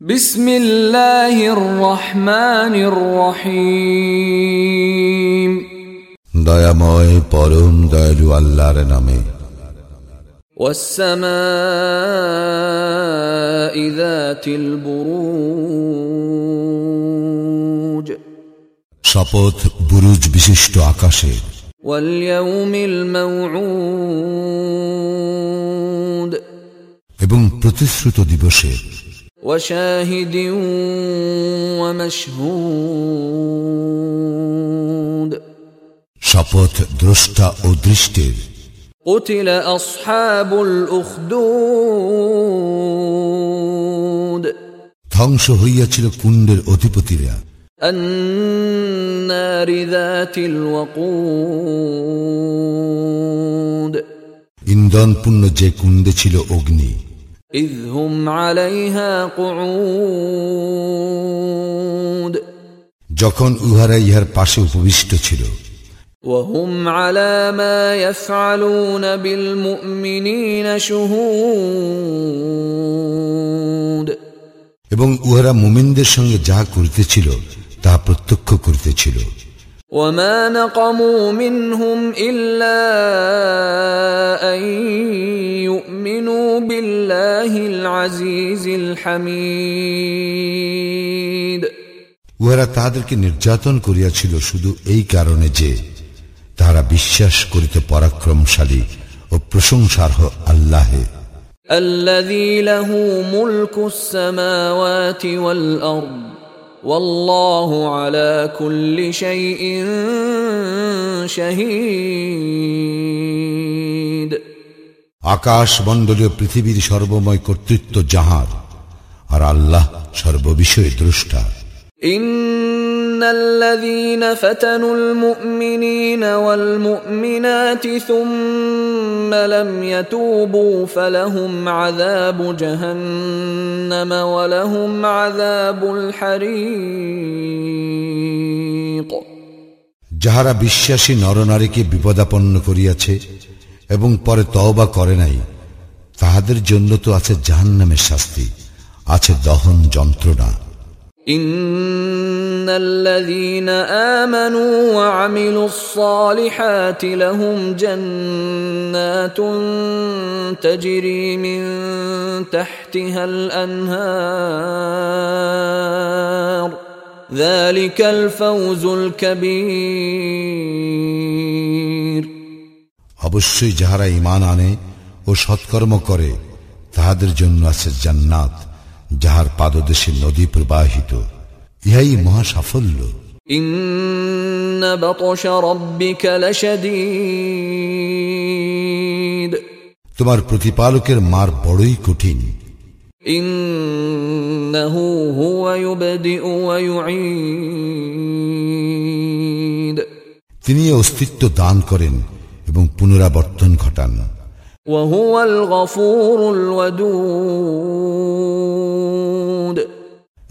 بسم الله الرحمن الرحيم দয়াময় পরম দয়ালু আল্লাহর নামে والسماء ذات البروج শপথ বুরুজ বিশিষ্ট আকাশের واليوم الموعود এবং প্রতিশ্রুত দিবসের وشاهد ومشهود শপথ দ্রষ্টা ও দৃষ্টের قتل أصحاب الأخدود ধ্বংস হইয়াছিল কুণ্ডের অধিপতিরা النار ذات الوقود ইন্ধনপূর্ণ যে কুণ্ডে ছিল অগ্নি إذ هم عليها قعود যখন উহারা ইহার পাশে উপবিষ্ট ছিল وهم على ما يفعلون بالمؤمنين شهود এবং উহারা মুমিনদের সঙ্গে যাহা করিতেছিল তাহা প্রত্যক্ষ করিতেছিল وما نقموا منهم إلا أن يؤمنوا بالله العزيز الحميد উহারা তাহাদেরকে নির্যাতন করিয়াছিল শুধু এই কারণে যে তাহারা বিশ্বাস করিতে পরাক্রমশালী ও প্রশংসার্হ আল্লাহে الذي له ملك السماوات والأرض والله على كل شيء شهيد আকাশ মণ্ডলীয় পৃথিবীর সর্বময় কর্তৃত্ব যাহার আর আল্লাহ সর্ববিষয়ে দ্রষ্টা إن الذين فتنوا المؤمنين والمؤمنات ثم لم يتوبوا فلهم عذاب جهنم ولهم عذاب الحريق যাহারা বিশ্বাসী নরনারীকে বিপদাপন্ন করিয়াছে এবং পরে তওবা করে নাই তাহাদের জন্য তো আছে জাহান্নামের শাস্তি আছে দহন যন্ত্রণা إن الذين آمنوا وعملوا الصالحات لهم جنات تجري من تحتها الأنهار ذلك الفوز الكبير অবশ্যই যাহারা ইমান আনে ও সৎকর্ম করে তাহাদের জন্য আছে জান্নাত যাহার পাদদেশে নদী প্রবাহিত ইহাই মহা সাফল্য। তোমার প্রতিপালকের মার বড়ই কঠিন। তিনি অস্তিত্ব দান করেন এবং পুনরাবর্তন ঘটান। وهو الغفور الودود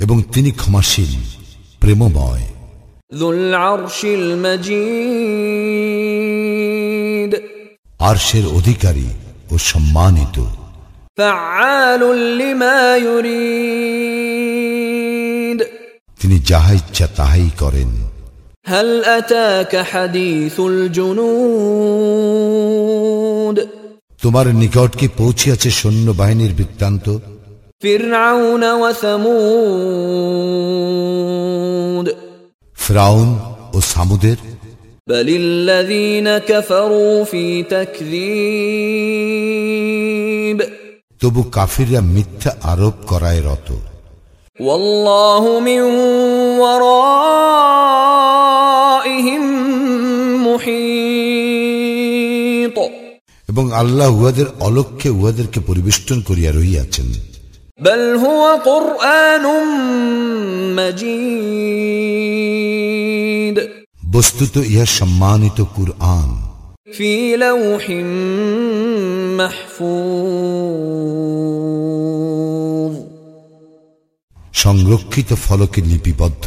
এবং তিনি ক্ষমাশীল প্রেমময় ذو العرش المجيد আরশের অধিকারী ও সম্মানিত فعال لما يريد তিনি যাহা ইচ্ছা তাহাই করেন هل أتاك حديث الجنود তোমার নিকট কি পৌঁছিয়াছে সৈন্যবাহিনীর বৃত্তান্ত? ফ্রাউন ও সামুদের? তবু কাফিরা মিথ্যা আরোপ করায় রত। মুহিন। এবং আল্লাহ উহাদের অলক্ষ্যে উহাদেরকে পরিবেষ্টন করিয়া রহিয়াছেন بل هو قرآن مجيد বস্তুত ইহা সম্মানিত কুরআন في لوح محفوظ সংরক্ষিত ফলকে লিপিবদ্ধ